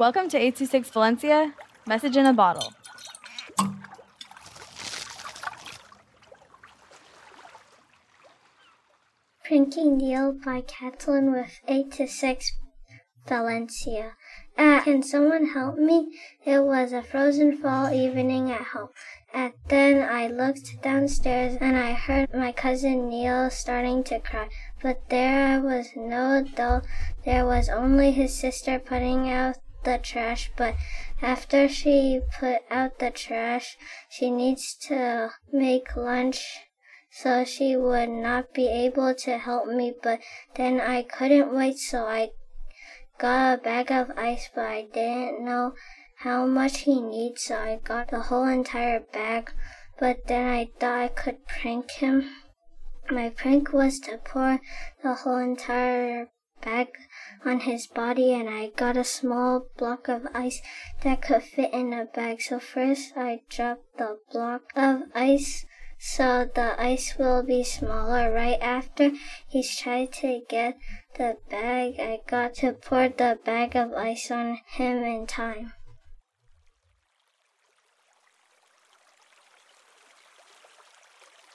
Welcome to 826 Valencia, message in a bottle. Pranking Neal by Katilyn with 8 to 6 Valencia. Uh, can someone help me? It was a frozen fall evening at home. And then I looked downstairs and I heard my cousin Neal starting to cry. But there was no adult. There was only his sister putting out the trash. But after she put out the trash, she needs to make lunch so she would not be able to help me, but then I couldn't wait, so I got a bag of ice, but I didn't know how much he needs, so I got the whole entire bag, but then I thought I could prank him. My prank was to pour the whole entire bag on his body and I got a small block of ice that could fit in a bag. So first I dropped the block of ice so the ice will be smaller. Right after he's tried to get the bag, I got to pour the bag of ice on him in time.